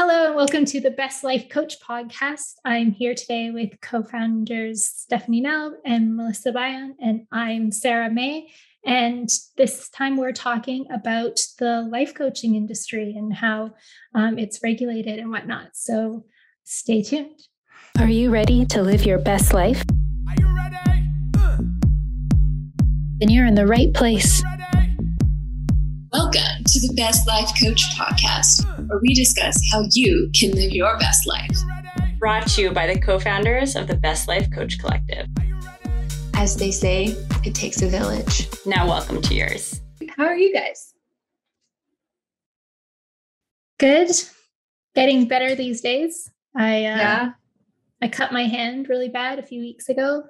Hello, and welcome to the Best Life Coach podcast. I'm here today with co founders Stephanie Nell and Melissa Bayan, and I'm Sarah Mae. And this time we're talking about the life coaching industry and how um, it's regulated and whatnot. So stay tuned. Are you ready to live your best life? Are you ready? Uh. Then you're in the right place. Welcome to the Best Life Coach podcast, where we discuss how you can live your best life. Brought to you by the co founders of the Best Life Coach Collective. As they say, it takes a village. Now, welcome to yours. How are you guys? Good. Getting better these days. I uh, yeah. I cut my hand really bad a few weeks ago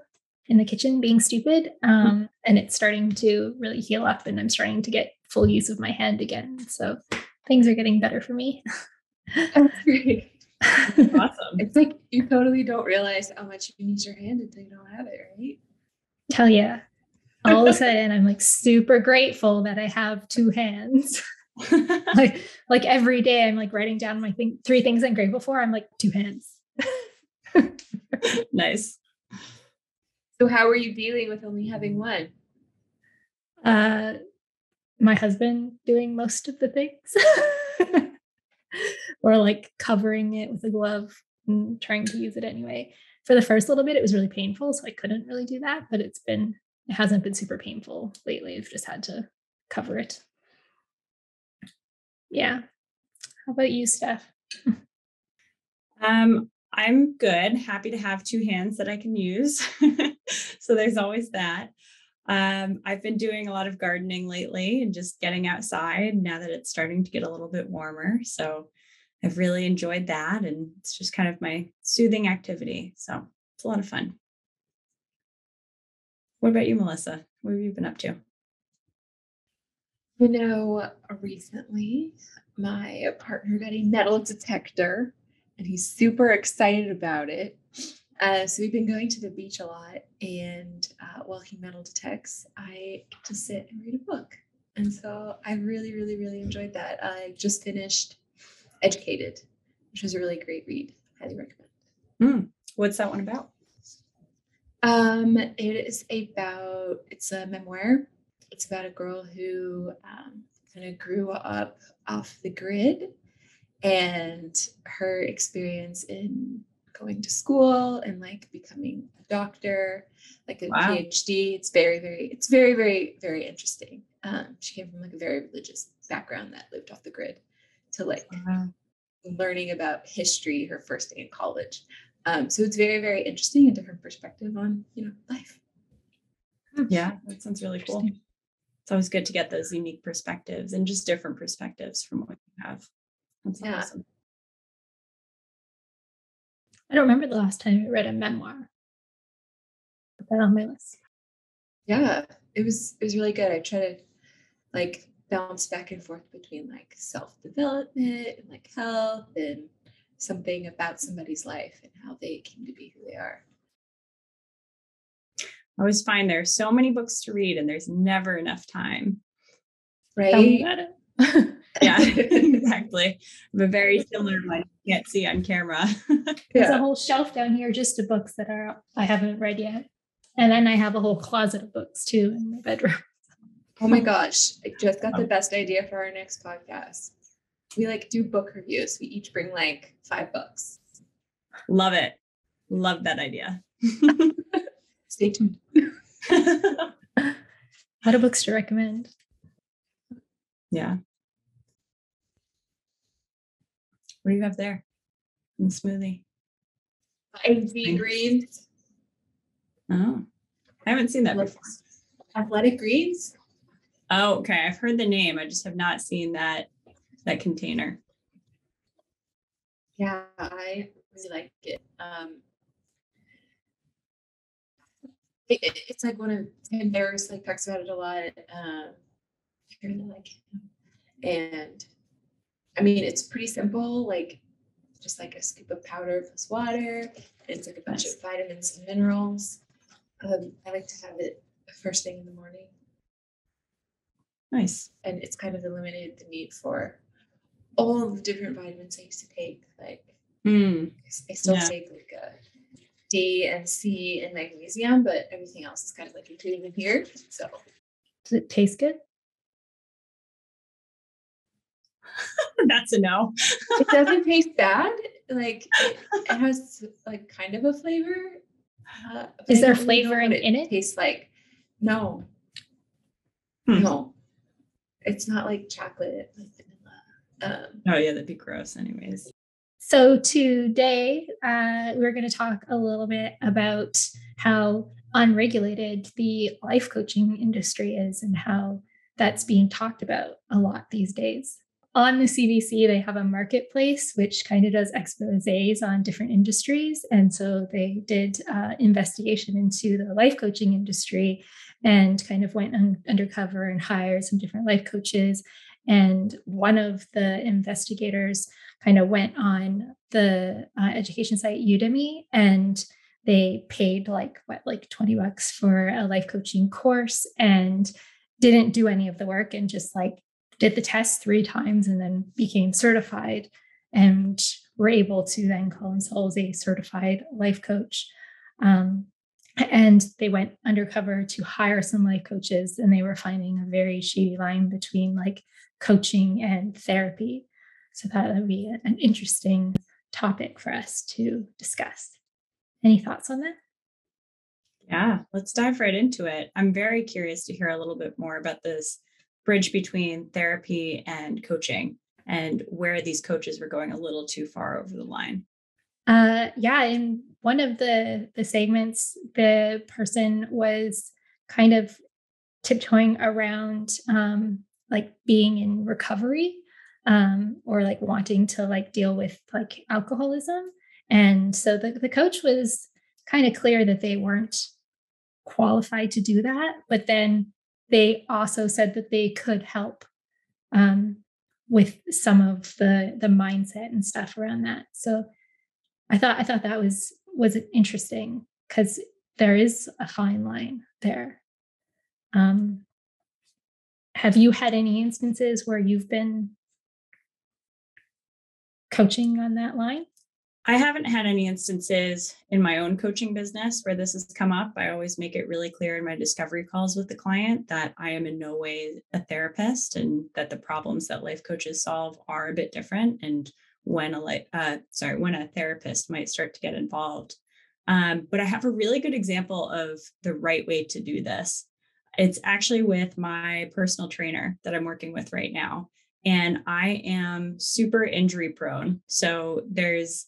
in the kitchen being stupid. Um, and it's starting to really heal up and I'm starting to get full use of my hand again. So things are getting better for me. That's great. awesome. It's like you totally don't realize how much you use your hand until you don't have it, right? Hell yeah. All of a sudden I'm like super grateful that I have two hands. like like every day I'm like writing down my thing three things I'm grateful for. I'm like two hands. nice. So how are you dealing with only having one? Uh my husband doing most of the things. or like covering it with a glove and trying to use it anyway. For the first little bit, it was really painful, so I couldn't really do that, but it's been it hasn't been super painful lately. I've just had to cover it. Yeah. How about you, Steph? um, I'm good. Happy to have two hands that I can use. so there's always that. Um, I've been doing a lot of gardening lately and just getting outside now that it's starting to get a little bit warmer. So I've really enjoyed that. And it's just kind of my soothing activity. So it's a lot of fun. What about you, Melissa? What have you been up to? You know, recently my partner got a metal detector and he's super excited about it. Uh, so we've been going to the beach a lot, and uh, while he metal detects, I get to sit and read a book. And so I really, really, really enjoyed that. I just finished Educated, which was a really great read. Highly recommend. Mm. What's that one about? Um, it is about it's a memoir. It's about a girl who um, kind of grew up off the grid and her experience in going to school and like becoming a doctor, like a wow. PhD. It's very, very, it's very, very, very interesting. Um, she came from like a very religious background that lived off the grid to like wow. learning about history her first day in college. Um, so it's very, very interesting, a different perspective on, you know, life. Yeah, that sounds really cool. It's always good to get those unique perspectives and just different perspectives from what you have. That's yeah. awesome. I don't remember the last time I read a memoir. Put that on my list. Yeah, it was it was really good. I try to like bounce back and forth between like self development and like health and something about somebody's life and how they came to be who they are. I always find there are so many books to read and there's never enough time. Right. yeah, exactly. I'm a very similar one. You can't see on camera. There's yeah. a whole shelf down here just of books that are I haven't read yet. And then I have a whole closet of books too in my bedroom. Oh my gosh. I just got the um, best idea for our next podcast. We like do book reviews. We each bring like five books. Love it. Love that idea. Stay tuned. what are books to recommend? Yeah. What do you have there in the smoothie? IV greens. Oh, I haven't seen that before. Athletic greens. Oh, okay. I've heard the name. I just have not seen that that container. Yeah, I really like it. Um, it, it, it's like one of Tim Ferriss like talks about it a lot. Um, I really like it, and I mean, it's pretty simple, like just like a scoop of powder plus water. It's like a bunch of vitamins and minerals. Um, I like to have it first thing in the morning. Nice. And it's kind of eliminated the need for all the different vitamins I used to take. Like Mm. I still Yeah. take like a D and C and magnesium, but everything else is kind of like included in here. So Does it taste good? That's a no. it doesn't taste bad. Like it, it has like kind of a flavor. Uh, Is there don't really know flavoring what in it? Tastes like no, Hmm. no. It's not like chocolate, like vanilla. Um, Oh yeah, that'd be gross anyways. So today uh, we're going to talk a little bit about how unregulated the life coaching industry is and how that's being talked about a lot these days. On the CBC, they have a marketplace which kind of does exposés on different industries. And so they did uh, investigation into the life coaching industry and kind of went un- undercover and hired some different life coaches. And one of the investigators kind of went on the uh, education site Udemy and they paid like what like 20 bucks for a life coaching course and didn't do any of the work and just like did the test three times and then became certified and were able to then call themselves a certified life coach um, and they went undercover to hire some life coaches and they were finding a very shady line between like coaching and therapy so that would be an interesting topic for us to discuss. Any thoughts on that? Yeah, let's dive right into it. I'm very curious to hear a little bit more about this bridge between therapy and coaching and where these coaches were going a little too far over the line. Uh, yeah, in one of the the segments, the person was kind of tiptoeing around um, like being in recovery um, or like wanting to like deal with like alcoholism, and so the the coach was kind of clear that they weren't qualified to do that, but then they also said that they could help um, with some of the the mindset and stuff around that. So I thought I thought that was was interesting because there is a fine line there. Um, have you had any instances where you've been coaching on that line? I haven't had any instances in my own coaching business where this has come up. I always make it really clear in my discovery calls with the client that I am in no way a therapist and that the problems that life coaches solve are a bit different. And when a uh, sorry when a therapist might start to get involved. Um, but I have a really good example of the right way to do this. It's actually with my personal trainer that I'm working with right now. And I am super injury prone. So there's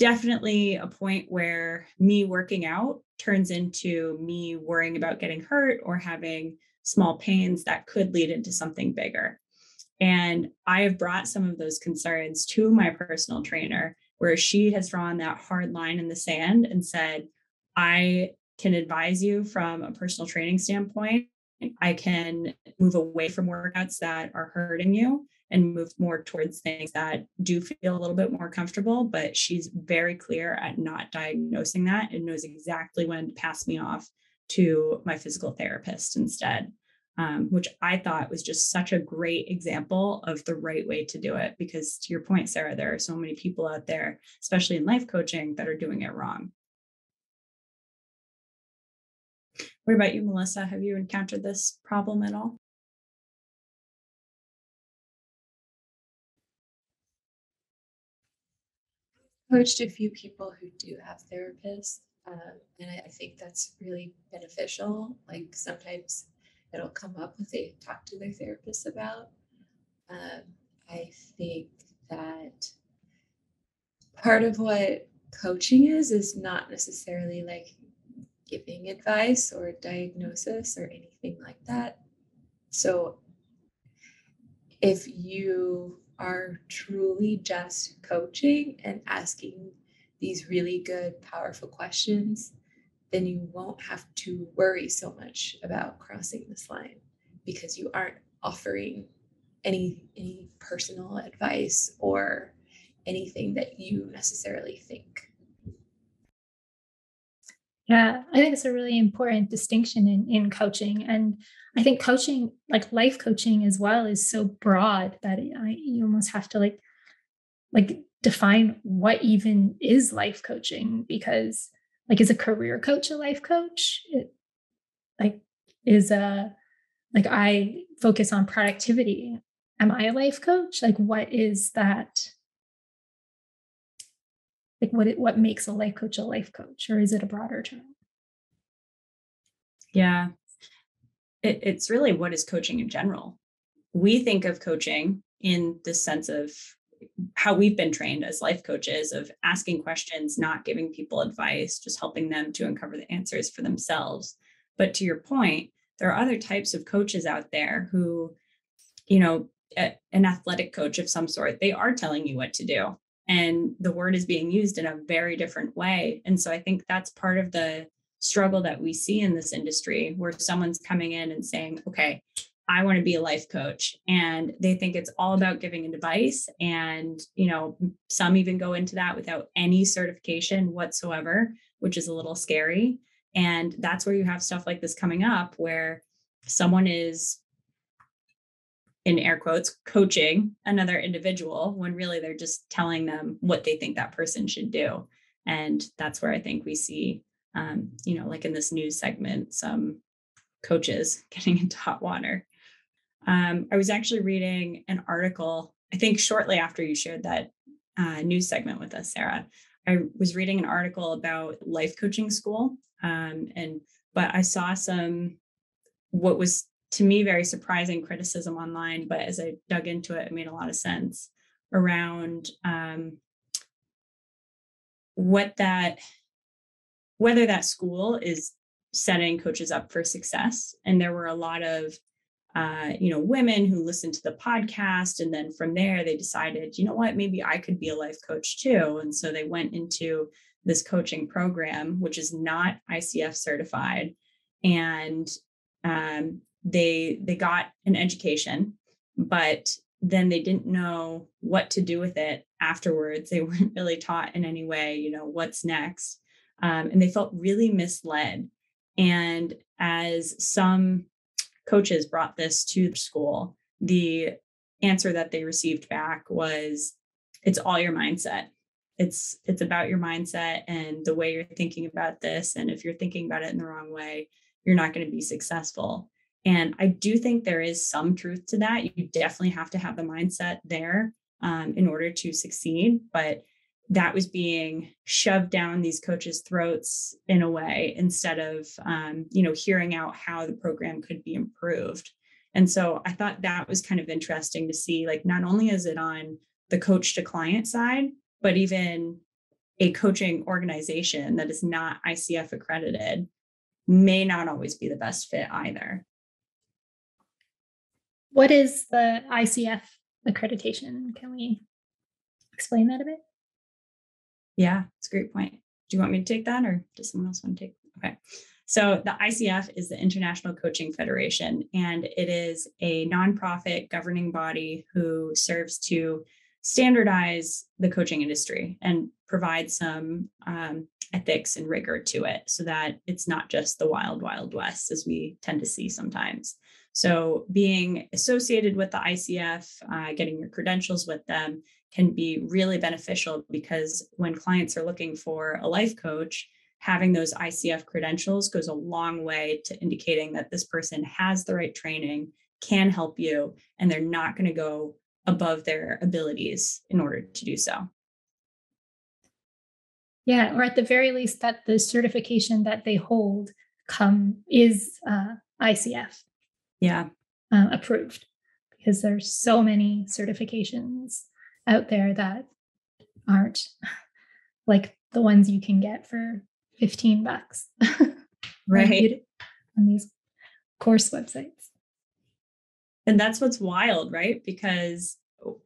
definitely a point where me working out turns into me worrying about getting hurt or having small pains that could lead into something bigger. And I have brought some of those concerns to my personal trainer, where she has drawn that hard line in the sand and said, I can advise you from a personal training standpoint. I can move away from workouts that are hurting you and move more towards things that do feel a little bit more comfortable. But she's very clear at not diagnosing that and knows exactly when to pass me off to my physical therapist instead um, which I thought was just such a great example of the right way to do it. Because to your point, Sarah, there are so many people out there, especially in life coaching, that are doing it wrong. What about you, Melissa? Have you encountered this problem at all? Coached a few people who do have therapists, um, and I, I think that's really beneficial. Like sometimes it'll come up what they talk to their therapist about. Um, I think that part of what coaching is is not necessarily like giving advice or diagnosis or anything like that. So if you are truly just coaching and asking these really good, powerful questions, then you won't have to worry so much about crossing this line because you aren't offering any any personal advice or anything that you necessarily think. Yeah, I think it's a really important distinction in, in coaching. And I think coaching, like life coaching as well, is so broad that I, you almost have to like like define what even is life coaching because like is a career coach a life coach it, like is a like i focus on productivity am i a life coach like what is that like what it, what makes a life coach a life coach or is it a broader term? Yeah. It, it's really what is coaching in general. We think of coaching in the sense of how we've been trained as life coaches of asking questions not giving people advice just helping them to uncover the answers for themselves. But to your point there are other types of coaches out there who you know a, an athletic coach of some sort they are telling you what to do and the word is being used in a very different way and so i think that's part of the struggle that we see in this industry where someone's coming in and saying okay I want to be a life coach. And they think it's all about giving advice. And, you know, some even go into that without any certification whatsoever, which is a little scary. And that's where you have stuff like this coming up where someone is, in air quotes, coaching another individual when really they're just telling them what they think that person should do. And that's where I think we see, um, you know, like in this news segment, some coaches getting into hot water. Um, I was actually reading an article, I think shortly after you shared that uh, news segment with us, Sarah. I was reading an article about life coaching school. Um, and but I saw some what was to me very surprising criticism online, but as I dug into it, it made a lot of sense around um, what that whether that school is setting coaches up for success. And there were a lot of uh, you know, women who listened to the podcast. And then from there, they decided, you know what, maybe I could be a life coach too. And so they went into this coaching program, which is not ICF certified. And um, they they got an education, but then they didn't know what to do with it afterwards. They weren't really taught in any way, you know, what's next. Um, and they felt really misled. And as some coaches brought this to school, the answer that they received back was it's all your mindset. It's it's about your mindset and the way you're thinking about this and if you're thinking about it in the wrong way, you're not going to be successful. And I do think there is some truth to that. You definitely have to have the mindset there um, in order to succeed. But that was being shoved down these coaches' throats in a way instead of um, you know hearing out how the program could be improved and so i thought that was kind of interesting to see like not only is it on the coach to client side but even a coaching organization that is not icf accredited may not always be the best fit either what is the icf accreditation can we explain that a bit yeah, it's a great point. Do you want me to take that or does someone else want to take? Okay. So the ICF is the International Coaching Federation, and it is a nonprofit governing body who serves to standardize the coaching industry and provide some um, ethics and rigor to it so that it's not just the wild, wild west as we tend to see sometimes. So, being associated with the ICF, uh, getting your credentials with them can be really beneficial because when clients are looking for a life coach, having those ICF credentials goes a long way to indicating that this person has the right training, can help you, and they're not going to go above their abilities in order to do so. Yeah, or at the very least, that the certification that they hold come is uh, ICF. Yeah, uh, approved because there's so many certifications out there that aren't like the ones you can get for 15 bucks. right. on these course websites. And that's what's wild, right? Because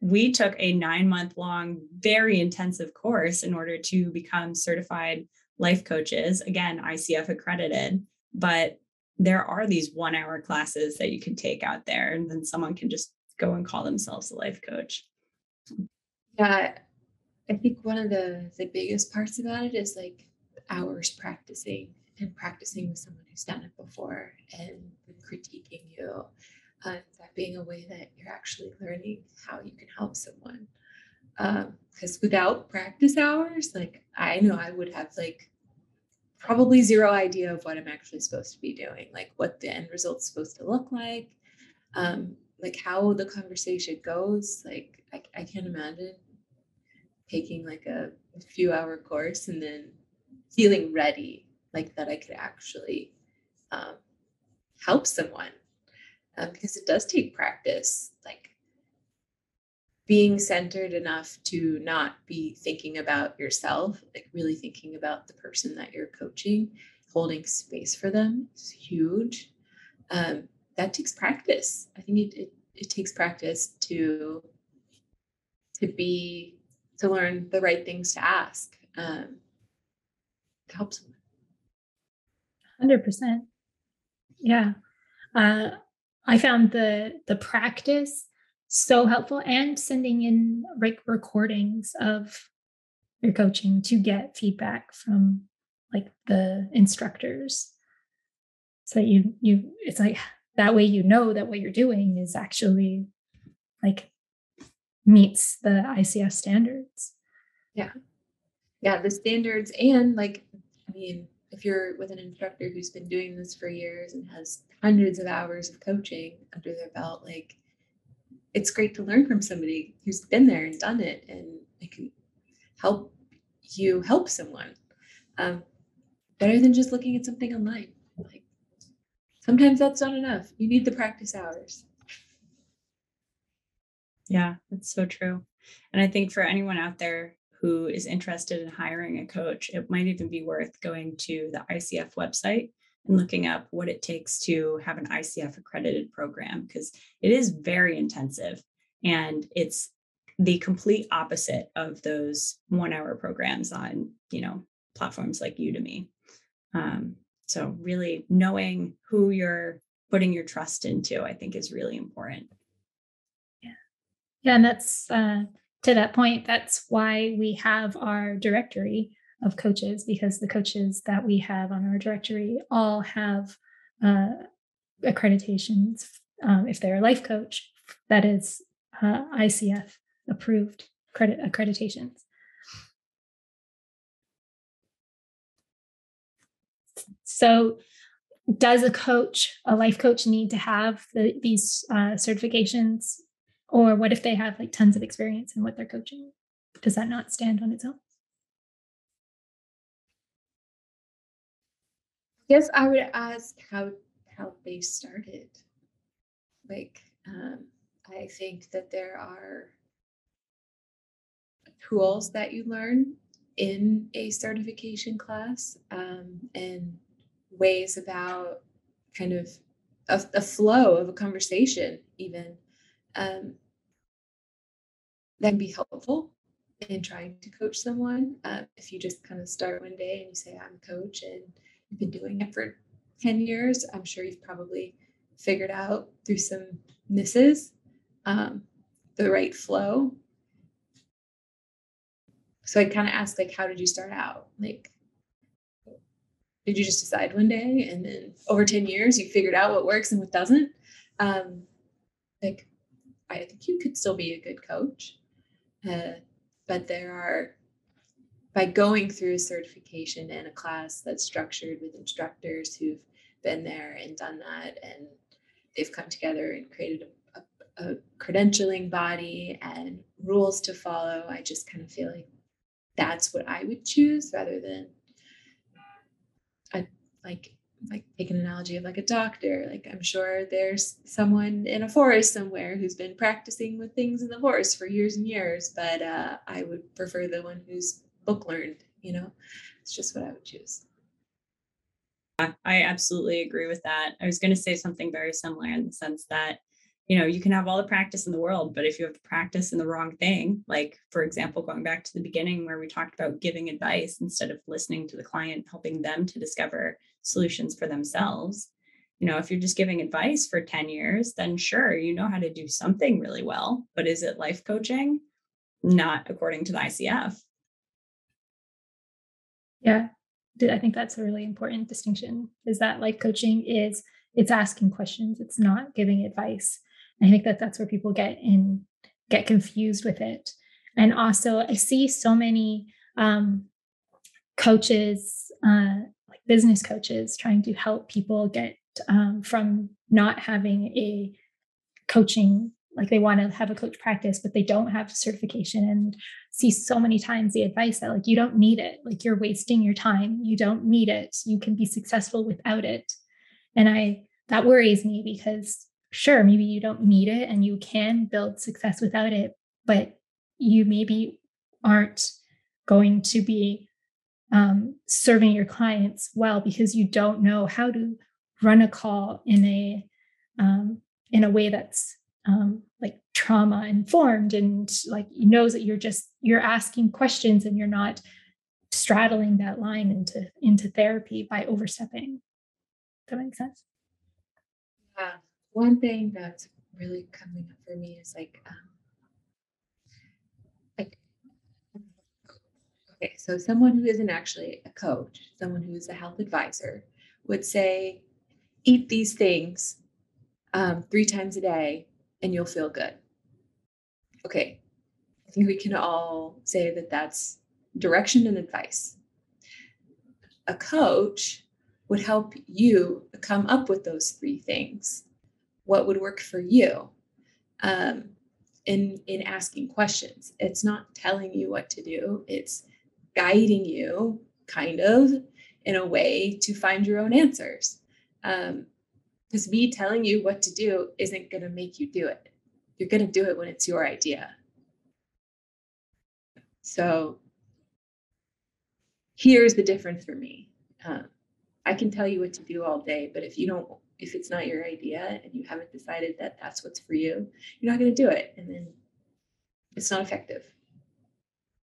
we took a nine month long, very intensive course in order to become certified life coaches. Again, ICF accredited, but there are these one hour classes that you can take out there, and then someone can just go and call themselves a life coach. Yeah, I think one of the the biggest parts about it is like hours practicing and practicing with someone who's done it before and critiquing you. Uh, that being a way that you're actually learning how you can help someone. because um, without practice hours, like I know I would have like probably zero idea of what I'm actually supposed to be doing, like what the end result's supposed to look like, um, like how the conversation goes. Like I, I can't imagine taking like a, few hour course and then feeling ready, like that I could actually um, help someone um, because it does take practice. Like being centered enough to not be thinking about yourself, like really thinking about the person that you're coaching, holding space for them is huge. Um, that takes practice. I think it, it, it takes practice to to be to learn the right things to ask um, to help someone. Hundred percent. Yeah, uh, I found the the practice so helpful and sending in like recordings of your coaching to get feedback from like the instructors so you you it's like that way you know that what you're doing is actually like meets the ICF standards. Yeah. Yeah, the standards and like I mean, if you're with an instructor who's been doing this for years and has hundreds of hours of coaching under their belt, like it's great to learn from somebody who's been there and done it and it can help you help someone um, better than just looking at something online. Like sometimes that's not enough. You need the practice hours. Yeah that's so true. And i think for anyone out there who is interested in hiring a coach it might even be worth going to the icf website and looking up what it takes to have an ICF accredited program because it is very intensive and it's the complete opposite of those one hour programs on you know platforms like udemy. Um, so really knowing who you're putting your trust into i think is really important. Yeah. Yeah and that's uh, to that point that's why we have our directory of coaches because the coaches that we have on our directory all have uh, accreditations. Um, if they're a life coach, that is uh, ICF approved credit accreditations. So, does a coach, a life coach, need to have the, these uh, certifications? Or what if they have like tons of experience in what they're coaching? Does that not stand on its own? Guess I would ask how how they started. Like, um, I think that there are tools that you learn in a certification class um, and ways about kind of a, a, flow of a conversation, even um, that can be helpful in trying to coach someone. Uh, if you just kind of start one day and you say, I'm a coach and been doing it for 10 years, I'm sure you've probably figured out through some misses um, the right flow. So I kind of ask, like, how did you start out? Like, did you just decide one day and then over 10 years you figured out what works and what doesn't? Um, like, I think you could still be a good coach. Uh, but there are by going through certification and a class that's structured with instructors who've been there and done that and they've come together and created a, a, a credentialing body and rules to follow i just kind of feel like that's what i would choose rather than a, like like take an analogy of like a doctor like i'm sure there's someone in a forest somewhere who's been practicing with things in the forest for years and years but uh, i would prefer the one who's book learned you know? It's just what i would choose. I absolutely agree with that. I was going to say something very similar in the sense that you know you can have all the practice in the world but if you have to practice in the wrong thing like for example going back to the beginning where we talked about giving advice instead of listening to the client helping them to discover solutions for themselves you know if you're just giving advice for 10 years then sure you know how to do something really well but is it life coaching? Not according to the icf yeah. I think that's a really important distinction is that life coaching is it's asking questions, it's not giving advice. I think that that's where people get in get confused with it. And also, I see so many um, coaches, uh, like business coaches, trying to help people get um, from not having a coaching like they want to have a coach practice but they don't have certification and see so many times the advice that like you don't need it like you're wasting your time you don't need it you can be successful without it. And i that worries me because sure maybe you don't need it and you can build success without it but you maybe aren't going to be um, serving your clients well because you don't know how to run a call in a um, in a way that's um, like trauma informed and like knows that you're just you're asking questions and you're not straddling that line into into therapy by overstepping. Does that make sense? Yeah. One thing that's really coming up for me is like um, like okay, so someone who isn't actually a coach, someone who is a health advisor, would say, eat these things um, three times a day and you'll feel good. Okay, I think we can all say that that's direction and advice. A coach would help you come up with those three things. What would work for you? Um, in in asking questions, it's not telling you what to do. It's guiding you, kind of, in a way to find your own answers. Um, because me telling you what to do isn't going to make you do it. You're going to do it when it's your idea. So here's the difference for me. Um, I can tell you what to do all day, but if you don't, if it's not your idea and you haven't decided that that's what's for you, you're not going to do it. And then it's not effective.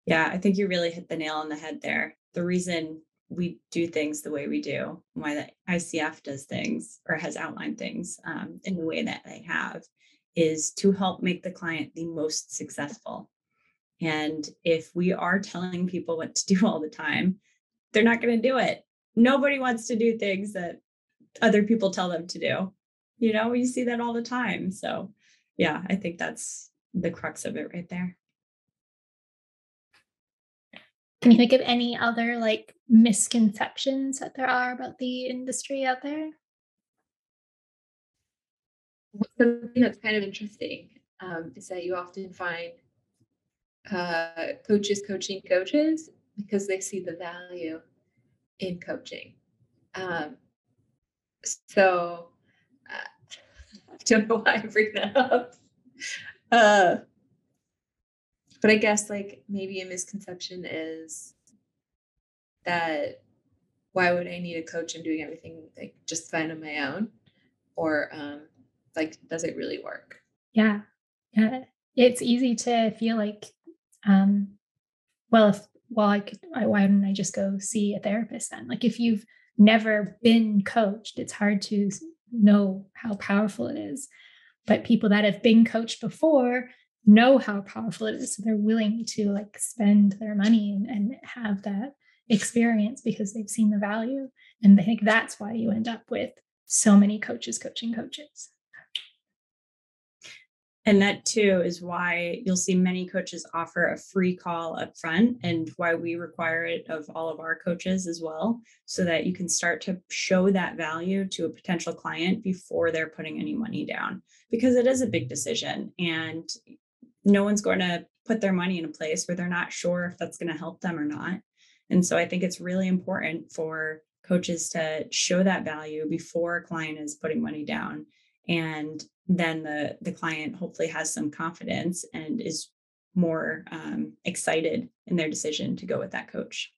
Yeah, I think you really hit the nail on the head there. The reason we do things the way we do, why the ICF does things or has outlined things um, in the way that they have, is to help make the client the most successful. And if we are telling people what to do all the time, they're not going to do it. Nobody wants to do things that other people tell them to do. You know, you see that all the time. So, yeah, I think that's the crux of it right there. Can you think of any other like misconceptions that there are about the industry out there? Something that's kind of interesting um, is that you often find uh, coaches coaching coaches because they see the value in coaching. Um, so uh, I don't know why I bring that up. Uh, but I guess like maybe a misconception is that why would I need a coach? I'm doing everything like just fine on my own, or um, like does it really work? Yeah, yeah. It's easy to feel like, um, well, if well, I could, I, why don't I just go see a therapist then? Like if you've never been coached, it's hard to know how powerful it is. But people that have been coached before know how powerful it is. So they're willing to like spend their money and, and have that experience because they've seen the value. And I think that's why you end up with so many coaches coaching coaches. And that too is why you'll see many coaches offer a free call up front and why we require it of all of our coaches as well, so that you can start to show that value to a potential client before they're putting any money down. Because it is a big decision. And no one's going to put their money in a place where they're not sure if that's going to help them or not. And so I think it's really important for coaches to show that value before a client is putting money down. And then the, the client hopefully has some confidence and is more um, excited in their decision to go with that coach.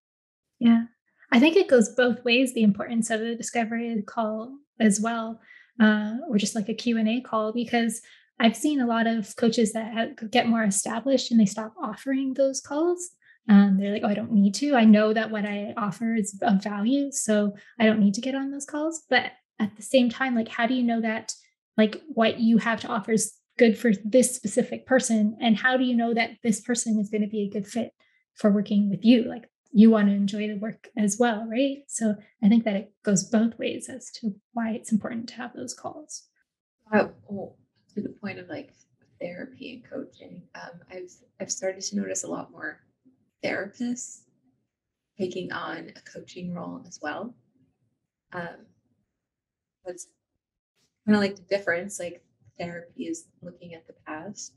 Yeah. I think it goes both ways, the importance of a discovery call as well, uh, or just like a Q&A call, because I've seen a lot of coaches that get more established and they stop offering those calls. Um, they're like, oh, I don't need to. I know that what I offer is of value, so I don't need to get on those calls. But at the same time, like, how do you know that like what you have to offer is good for this specific person? And how do you know that this person is going to be a good fit for working with you? Like, you want to enjoy the work as well, right? So I think that it goes both ways as to why it's important to have those calls. Uh, to the point of like therapy and coaching. Um, I've I've started to notice a lot more therapists taking on a coaching role as well. Um, that's kind of like the difference. Like therapy is looking at the past,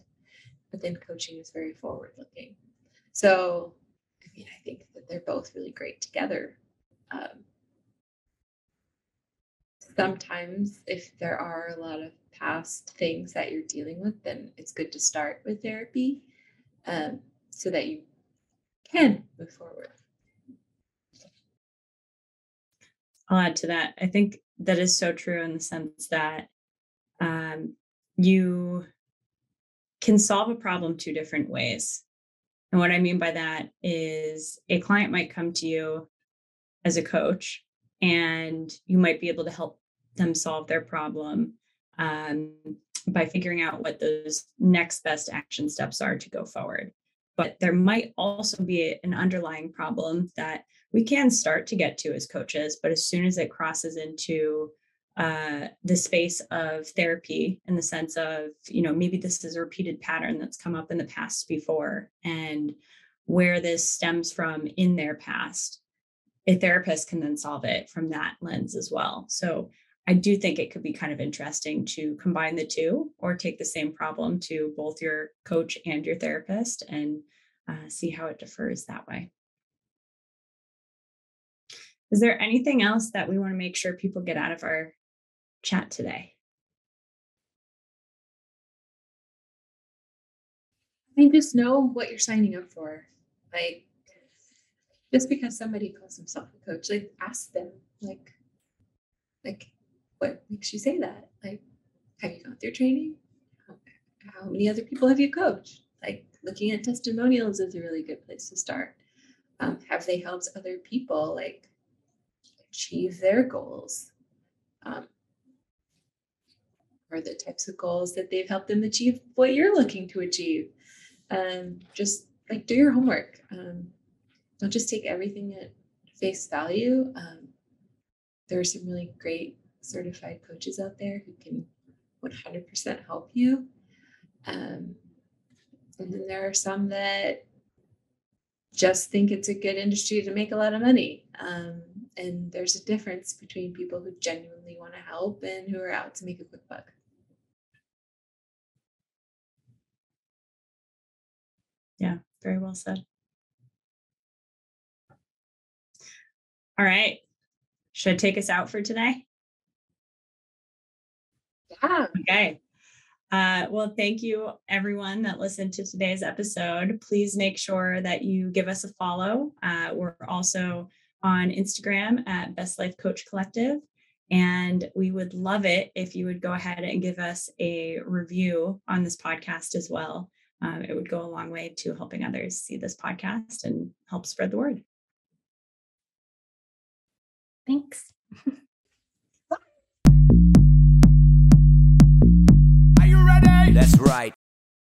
but then coaching is very forward looking. So, I mean, I think that they're both really great together. Um, sometimes, if there are a lot of past things that you're dealing with, then it's good to start with therapy um, so that you can move forward. I'll add to that. I think that is so true in the sense that um, you can solve a problem two different ways. And what I mean by that is a client might come to you as a coach and you might be able to help them solve their problem um, by figuring out what those next best action steps are to go forward. But there might also be an underlying problem that we can start to get to as coaches, but as soon as it crosses into uh, the space of therapy in the sense of, you know, maybe this is a repeated pattern that's come up in the past before, and where this stems from in their past, a therapist can then solve it from that lens as well. So I do think it could be kind of interesting to combine the two or take the same problem to both your coach and your therapist and uh, see how it differs that way. Is there anything else that we want to make sure people get out of our chat today? I think just know what you're signing up for. Like, just because somebody calls himself a coach, like, ask them, like, like, what makes you say that? Like, have you gone through training? How, many other people have you coached? Like, looking at testimonials is a really good place to start. Um, have they helped other people like achieve their goals? Um, or the types of goals that they've helped them achieve what you're looking to achieve. Um, just like do your homework. Um, don't just take everything at face value. Um, there are some really great certified coaches out there who can 100% help you. Um, and then there are some that just think it's a good industry to make a lot of money. Um, and there's a difference between people who genuinely want to help and who are out to make a quick buck. Yeah, very well said. All right. Should I take us out for today? Yeah. Okay. Uh, well, thank you everyone that listened to today's episode. Please make sure that you give us a follow. Uh, we're also on Instagram at Best Life Coach Collective. And we would love it if you would go ahead and give us a review on this podcast as well um, it would go a long way to helping others see this podcast and help spread the word. Thanks. That's right.